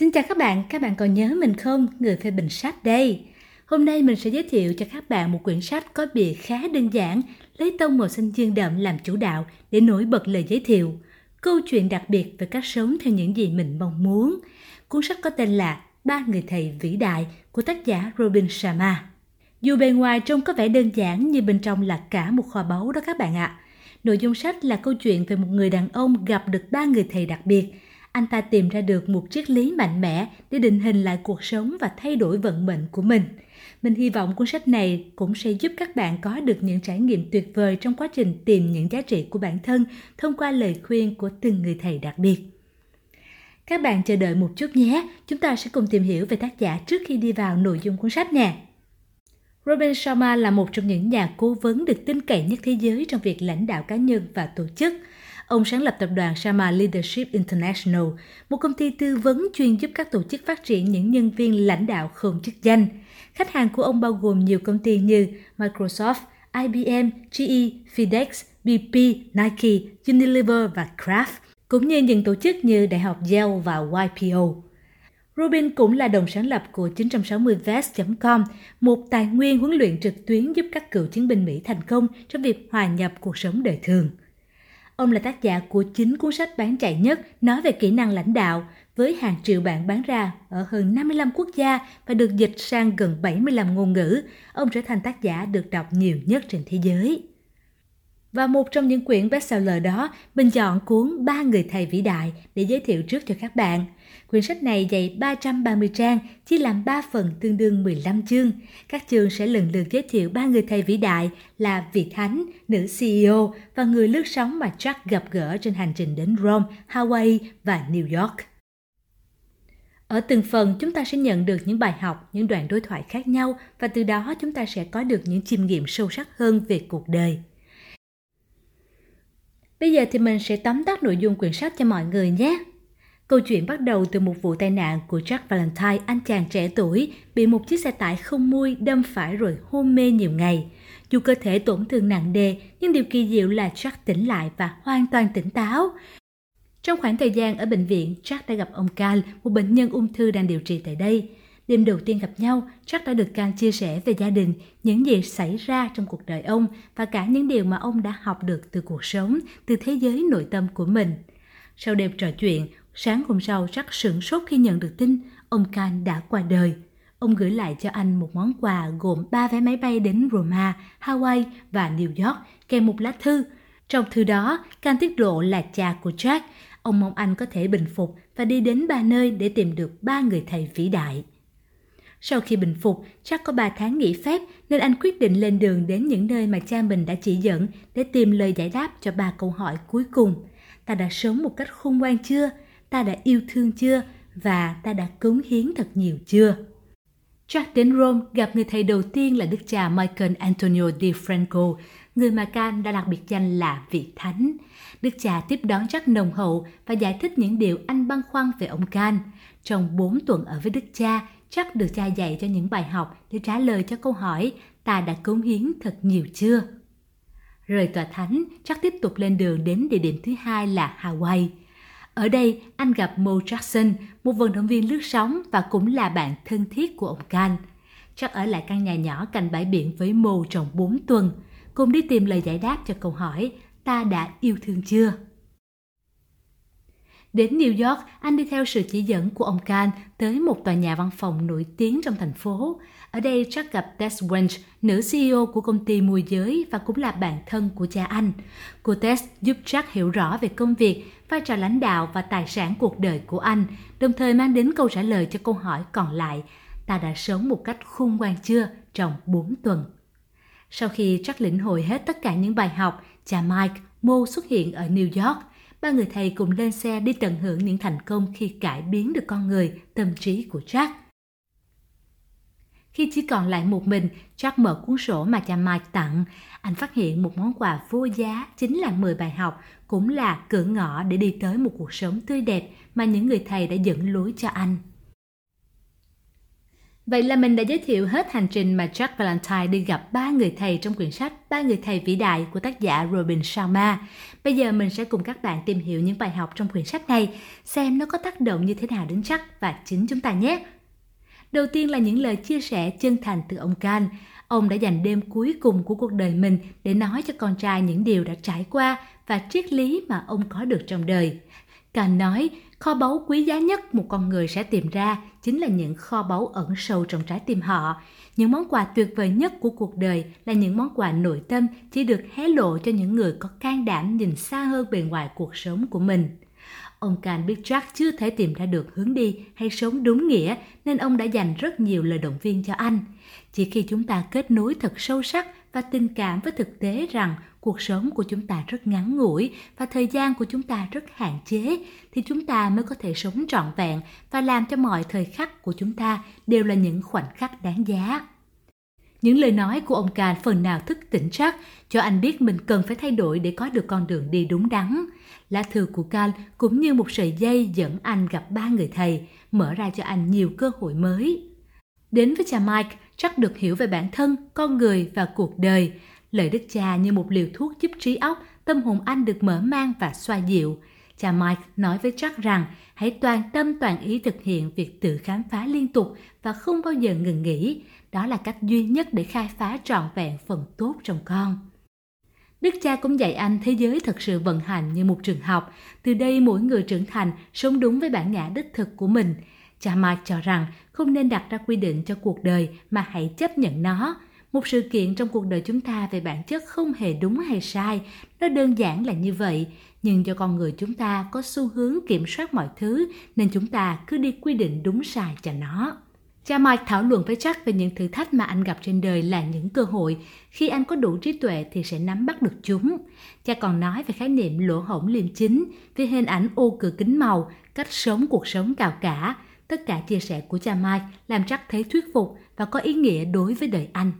Xin chào các bạn, các bạn còn nhớ mình không? Người phê bình sách đây. Hôm nay mình sẽ giới thiệu cho các bạn một quyển sách có bìa khá đơn giản, lấy tông màu xanh dương đậm làm chủ đạo để nổi bật lời giới thiệu. Câu chuyện đặc biệt về cách sống theo những gì mình mong muốn. Cuốn sách có tên là Ba người thầy vĩ đại của tác giả Robin Sharma. Dù bề ngoài trông có vẻ đơn giản nhưng bên trong là cả một kho báu đó các bạn ạ. Nội dung sách là câu chuyện về một người đàn ông gặp được ba người thầy đặc biệt – anh ta tìm ra được một triết lý mạnh mẽ để định hình lại cuộc sống và thay đổi vận mệnh của mình. Mình hy vọng cuốn sách này cũng sẽ giúp các bạn có được những trải nghiệm tuyệt vời trong quá trình tìm những giá trị của bản thân thông qua lời khuyên của từng người thầy đặc biệt. Các bạn chờ đợi một chút nhé, chúng ta sẽ cùng tìm hiểu về tác giả trước khi đi vào nội dung cuốn sách nè. Robin Sharma là một trong những nhà cố vấn được tin cậy nhất thế giới trong việc lãnh đạo cá nhân và tổ chức – Ông sáng lập tập đoàn Sharma Leadership International, một công ty tư vấn chuyên giúp các tổ chức phát triển những nhân viên lãnh đạo không chức danh. Khách hàng của ông bao gồm nhiều công ty như Microsoft, IBM, GE, FedEx, BP, Nike, Unilever và Kraft, cũng như những tổ chức như Đại học Yale và YPO. Robin cũng là đồng sáng lập của 960vest.com, một tài nguyên huấn luyện trực tuyến giúp các cựu chiến binh Mỹ thành công trong việc hòa nhập cuộc sống đời thường. Ông là tác giả của chính cuốn sách bán chạy nhất nói về kỹ năng lãnh đạo, với hàng triệu bản bán ra ở hơn 55 quốc gia và được dịch sang gần 75 ngôn ngữ. Ông trở thành tác giả được đọc nhiều nhất trên thế giới. Và một trong những quyển bestseller đó, mình chọn cuốn Ba người thầy vĩ đại để giới thiệu trước cho các bạn. Quyển sách này dày 330 trang, chia làm 3 phần tương đương 15 chương. Các chương sẽ lần lượt giới thiệu ba người thầy vĩ đại là vị thánh, nữ CEO và người lướt sóng mà Jack gặp gỡ trên hành trình đến Rome, Hawaii và New York. Ở từng phần chúng ta sẽ nhận được những bài học, những đoạn đối thoại khác nhau và từ đó chúng ta sẽ có được những chiêm nghiệm sâu sắc hơn về cuộc đời. Bây giờ thì mình sẽ tóm tắt nội dung quyển sách cho mọi người nhé. Câu chuyện bắt đầu từ một vụ tai nạn của Jack Valentine, anh chàng trẻ tuổi, bị một chiếc xe tải không mui đâm phải rồi hôn mê nhiều ngày. Dù cơ thể tổn thương nặng nề, nhưng điều kỳ diệu là Jack tỉnh lại và hoàn toàn tỉnh táo. Trong khoảng thời gian ở bệnh viện, Jack đã gặp ông Carl, một bệnh nhân ung thư đang điều trị tại đây. Đêm đầu tiên gặp nhau, Jack đã được Can chia sẻ về gia đình, những gì xảy ra trong cuộc đời ông và cả những điều mà ông đã học được từ cuộc sống, từ thế giới nội tâm của mình. Sau đêm trò chuyện, Sáng hôm sau Jack sửng sốt khi nhận được tin ông Can đã qua đời. Ông gửi lại cho anh một món quà gồm 3 vé máy bay đến Roma, Hawaii và New York kèm một lá thư. Trong thư đó, Can tiết lộ là cha của Jack. Ông mong anh có thể bình phục và đi đến ba nơi để tìm được ba người thầy vĩ đại. Sau khi bình phục, chắc có 3 tháng nghỉ phép nên anh quyết định lên đường đến những nơi mà cha mình đã chỉ dẫn để tìm lời giải đáp cho ba câu hỏi cuối cùng. Ta đã sống một cách khôn ngoan chưa? ta đã yêu thương chưa và ta đã cống hiến thật nhiều chưa? Jack đến Rome gặp người thầy đầu tiên là đức cha Michael Antonio Di Franco, người mà Can đã đặt biệt danh là vị thánh. Đức cha tiếp đón Jack nồng hậu và giải thích những điều anh băn khoăn về ông Can. Trong 4 tuần ở với đức cha, chắc được cha dạy cho những bài học để trả lời cho câu hỏi ta đã cống hiến thật nhiều chưa? Rời tòa thánh, chắc tiếp tục lên đường đến địa điểm thứ hai là Hawaii. Ở đây, anh gặp Mo Jackson, một vận động viên lướt sóng và cũng là bạn thân thiết của ông Can. Chắc ở lại căn nhà nhỏ cạnh bãi biển với Mo trong 4 tuần, cùng đi tìm lời giải đáp cho câu hỏi ta đã yêu thương chưa? Đến New York, anh đi theo sự chỉ dẫn của ông Can tới một tòa nhà văn phòng nổi tiếng trong thành phố. Ở đây Jack gặp Tess Wench, nữ CEO của công ty môi giới và cũng là bạn thân của cha anh. Cô Tess giúp Jack hiểu rõ về công việc, vai trò lãnh đạo và tài sản cuộc đời của anh, đồng thời mang đến câu trả lời cho câu hỏi còn lại, ta đã sống một cách khôn ngoan chưa trong 4 tuần. Sau khi Jack lĩnh hội hết tất cả những bài học, cha Mike, Mo xuất hiện ở New York ba người thầy cùng lên xe đi tận hưởng những thành công khi cải biến được con người, tâm trí của Jack. Khi chỉ còn lại một mình, Jack mở cuốn sổ mà cha Mike tặng. Anh phát hiện một món quà vô giá chính là 10 bài học, cũng là cửa ngõ để đi tới một cuộc sống tươi đẹp mà những người thầy đã dẫn lối cho anh. Vậy là mình đã giới thiệu hết hành trình mà Jack Valentine đi gặp ba người thầy trong quyển sách Ba người thầy vĩ đại của tác giả Robin Sharma. Bây giờ mình sẽ cùng các bạn tìm hiểu những bài học trong quyển sách này, xem nó có tác động như thế nào đến Jack và chính chúng ta nhé. Đầu tiên là những lời chia sẻ chân thành từ ông Can. Ông đã dành đêm cuối cùng của cuộc đời mình để nói cho con trai những điều đã trải qua và triết lý mà ông có được trong đời. Càng nói, kho báu quý giá nhất một con người sẽ tìm ra chính là những kho báu ẩn sâu trong trái tim họ. Những món quà tuyệt vời nhất của cuộc đời là những món quà nội tâm chỉ được hé lộ cho những người có can đảm nhìn xa hơn bề ngoài cuộc sống của mình. Ông Can biết Jack chưa thể tìm ra được hướng đi hay sống đúng nghĩa nên ông đã dành rất nhiều lời động viên cho anh. Chỉ khi chúng ta kết nối thật sâu sắc và tình cảm với thực tế rằng cuộc sống của chúng ta rất ngắn ngủi và thời gian của chúng ta rất hạn chế thì chúng ta mới có thể sống trọn vẹn và làm cho mọi thời khắc của chúng ta đều là những khoảnh khắc đáng giá. Những lời nói của ông càn phần nào thức tỉnh chắc cho anh biết mình cần phải thay đổi để có được con đường đi đúng đắn. Lá thư của Can cũng như một sợi dây dẫn anh gặp ba người thầy, mở ra cho anh nhiều cơ hội mới. Đến với cha Mike, rất được hiểu về bản thân, con người và cuộc đời. Lời đức cha như một liều thuốc giúp trí óc, tâm hồn anh được mở mang và xoa dịu. Cha Mike nói với Jack rằng hãy toàn tâm toàn ý thực hiện việc tự khám phá liên tục và không bao giờ ngừng nghỉ. Đó là cách duy nhất để khai phá trọn vẹn phần tốt trong con. Đức cha cũng dạy anh thế giới thật sự vận hành như một trường học. Từ đây mỗi người trưởng thành sống đúng với bản ngã đích thực của mình. Cha Mike cho rằng không nên đặt ra quy định cho cuộc đời mà hãy chấp nhận nó. Một sự kiện trong cuộc đời chúng ta về bản chất không hề đúng hay sai, nó đơn giản là như vậy, nhưng do con người chúng ta có xu hướng kiểm soát mọi thứ nên chúng ta cứ đi quy định đúng sai cho nó. Cha Mike thảo luận với Jack về những thử thách mà anh gặp trên đời là những cơ hội. Khi anh có đủ trí tuệ thì sẽ nắm bắt được chúng. Cha còn nói về khái niệm lỗ hổng liêm chính, về hình ảnh ô cửa kính màu, cách sống cuộc sống cào cả. Tất cả chia sẻ của cha mai làm Jack thấy thuyết phục và có ý nghĩa đối với đời anh.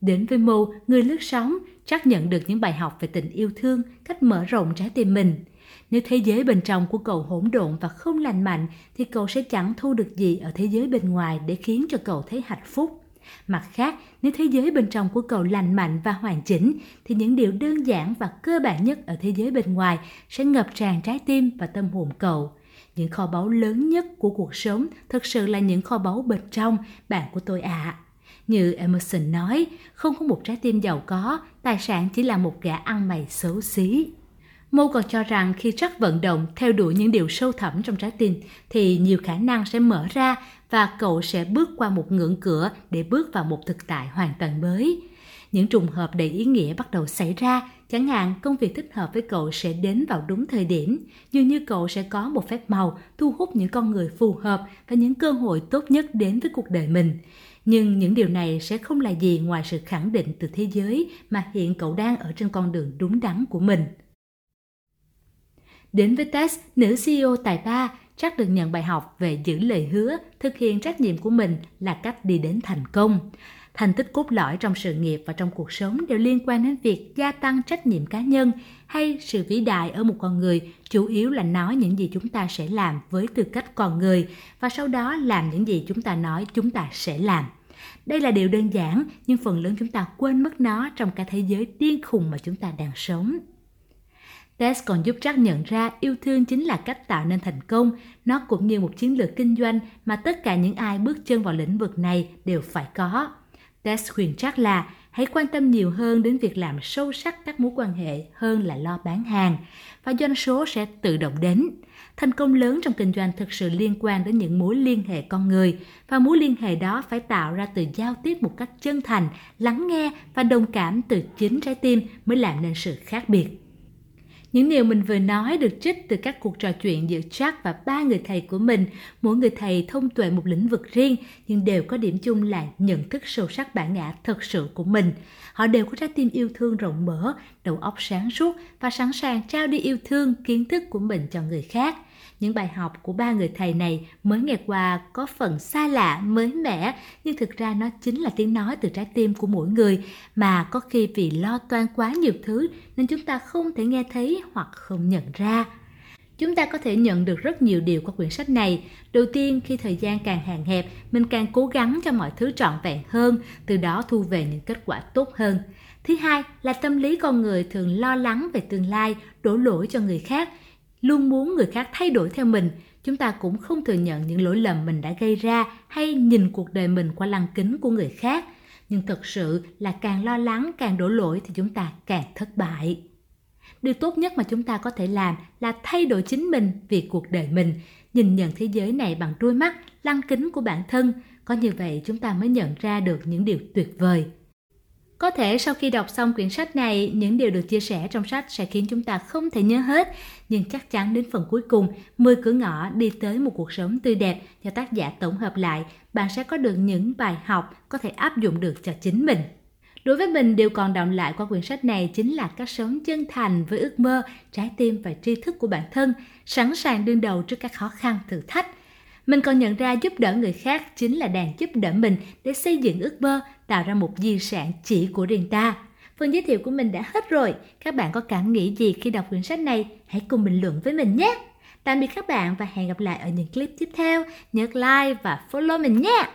Đến với Mo, người lướt sóng, chắc nhận được những bài học về tình yêu thương, cách mở rộng trái tim mình. Nếu thế giới bên trong của cậu hỗn độn và không lành mạnh thì cậu sẽ chẳng thu được gì ở thế giới bên ngoài để khiến cho cậu thấy hạnh phúc. Mặt khác, nếu thế giới bên trong của cậu lành mạnh và hoàn chỉnh thì những điều đơn giản và cơ bản nhất ở thế giới bên ngoài sẽ ngập tràn trái tim và tâm hồn cậu. Những kho báu lớn nhất của cuộc sống thực sự là những kho báu bên trong, bạn của tôi ạ. À. Như Emerson nói, không có một trái tim giàu có, tài sản chỉ là một gã ăn mày xấu xí. Mô còn cho rằng khi rất vận động theo đuổi những điều sâu thẳm trong trái tim thì nhiều khả năng sẽ mở ra và cậu sẽ bước qua một ngưỡng cửa để bước vào một thực tại hoàn toàn mới. Những trùng hợp đầy ý nghĩa bắt đầu xảy ra, chẳng hạn công việc thích hợp với cậu sẽ đến vào đúng thời điểm, dường như cậu sẽ có một phép màu thu hút những con người phù hợp và những cơ hội tốt nhất đến với cuộc đời mình. Nhưng những điều này sẽ không là gì ngoài sự khẳng định từ thế giới mà hiện cậu đang ở trên con đường đúng đắn của mình. Đến với Tess, nữ CEO tài ba chắc được nhận bài học về giữ lời hứa, thực hiện trách nhiệm của mình là cách đi đến thành công. Thành tích cốt lõi trong sự nghiệp và trong cuộc sống đều liên quan đến việc gia tăng trách nhiệm cá nhân hay sự vĩ đại ở một con người, chủ yếu là nói những gì chúng ta sẽ làm với tư cách con người và sau đó làm những gì chúng ta nói chúng ta sẽ làm. Đây là điều đơn giản, nhưng phần lớn chúng ta quên mất nó trong cả thế giới điên khùng mà chúng ta đang sống. test còn giúp Jack nhận ra yêu thương chính là cách tạo nên thành công. Nó cũng như một chiến lược kinh doanh mà tất cả những ai bước chân vào lĩnh vực này đều phải có. Tess khuyên Jack là hãy quan tâm nhiều hơn đến việc làm sâu sắc các mối quan hệ hơn là lo bán hàng và doanh số sẽ tự động đến. Thành công lớn trong kinh doanh thực sự liên quan đến những mối liên hệ con người và mối liên hệ đó phải tạo ra từ giao tiếp một cách chân thành, lắng nghe và đồng cảm từ chính trái tim mới làm nên sự khác biệt. Những điều mình vừa nói được trích từ các cuộc trò chuyện giữa Jack và ba người thầy của mình. Mỗi người thầy thông tuệ một lĩnh vực riêng, nhưng đều có điểm chung là nhận thức sâu sắc bản ngã thật sự của mình. Họ đều có trái tim yêu thương rộng mở, đầu óc sáng suốt và sẵn sàng trao đi yêu thương, kiến thức của mình cho người khác. Những bài học của ba người thầy này mới nghe qua có phần xa lạ, mới mẻ, nhưng thực ra nó chính là tiếng nói từ trái tim của mỗi người mà có khi vì lo toan quá nhiều thứ nên chúng ta không thể nghe thấy hoặc không nhận ra. Chúng ta có thể nhận được rất nhiều điều qua quyển sách này. Đầu tiên, khi thời gian càng hạn hẹp, mình càng cố gắng cho mọi thứ trọn vẹn hơn, từ đó thu về những kết quả tốt hơn. Thứ hai là tâm lý con người thường lo lắng về tương lai, đổ lỗi cho người khác, luôn muốn người khác thay đổi theo mình. Chúng ta cũng không thừa nhận những lỗi lầm mình đã gây ra hay nhìn cuộc đời mình qua lăng kính của người khác. Nhưng thật sự là càng lo lắng, càng đổ lỗi thì chúng ta càng thất bại điều tốt nhất mà chúng ta có thể làm là thay đổi chính mình vì cuộc đời mình nhìn nhận thế giới này bằng đôi mắt lăng kính của bản thân có như vậy chúng ta mới nhận ra được những điều tuyệt vời có thể sau khi đọc xong quyển sách này, những điều được chia sẻ trong sách sẽ khiến chúng ta không thể nhớ hết, nhưng chắc chắn đến phần cuối cùng, 10 cửa ngõ đi tới một cuộc sống tươi đẹp do tác giả tổng hợp lại, bạn sẽ có được những bài học có thể áp dụng được cho chính mình. Đối với mình, điều còn động lại qua quyển sách này chính là cách sống chân thành với ước mơ, trái tim và tri thức của bản thân, sẵn sàng đương đầu trước các khó khăn, thử thách. Mình còn nhận ra giúp đỡ người khác chính là đàn giúp đỡ mình để xây dựng ước mơ, tạo ra một di sản chỉ của riêng ta. Phần giới thiệu của mình đã hết rồi. Các bạn có cảm nghĩ gì khi đọc quyển sách này? Hãy cùng bình luận với mình nhé! Tạm biệt các bạn và hẹn gặp lại ở những clip tiếp theo. Nhớ like và follow mình nhé!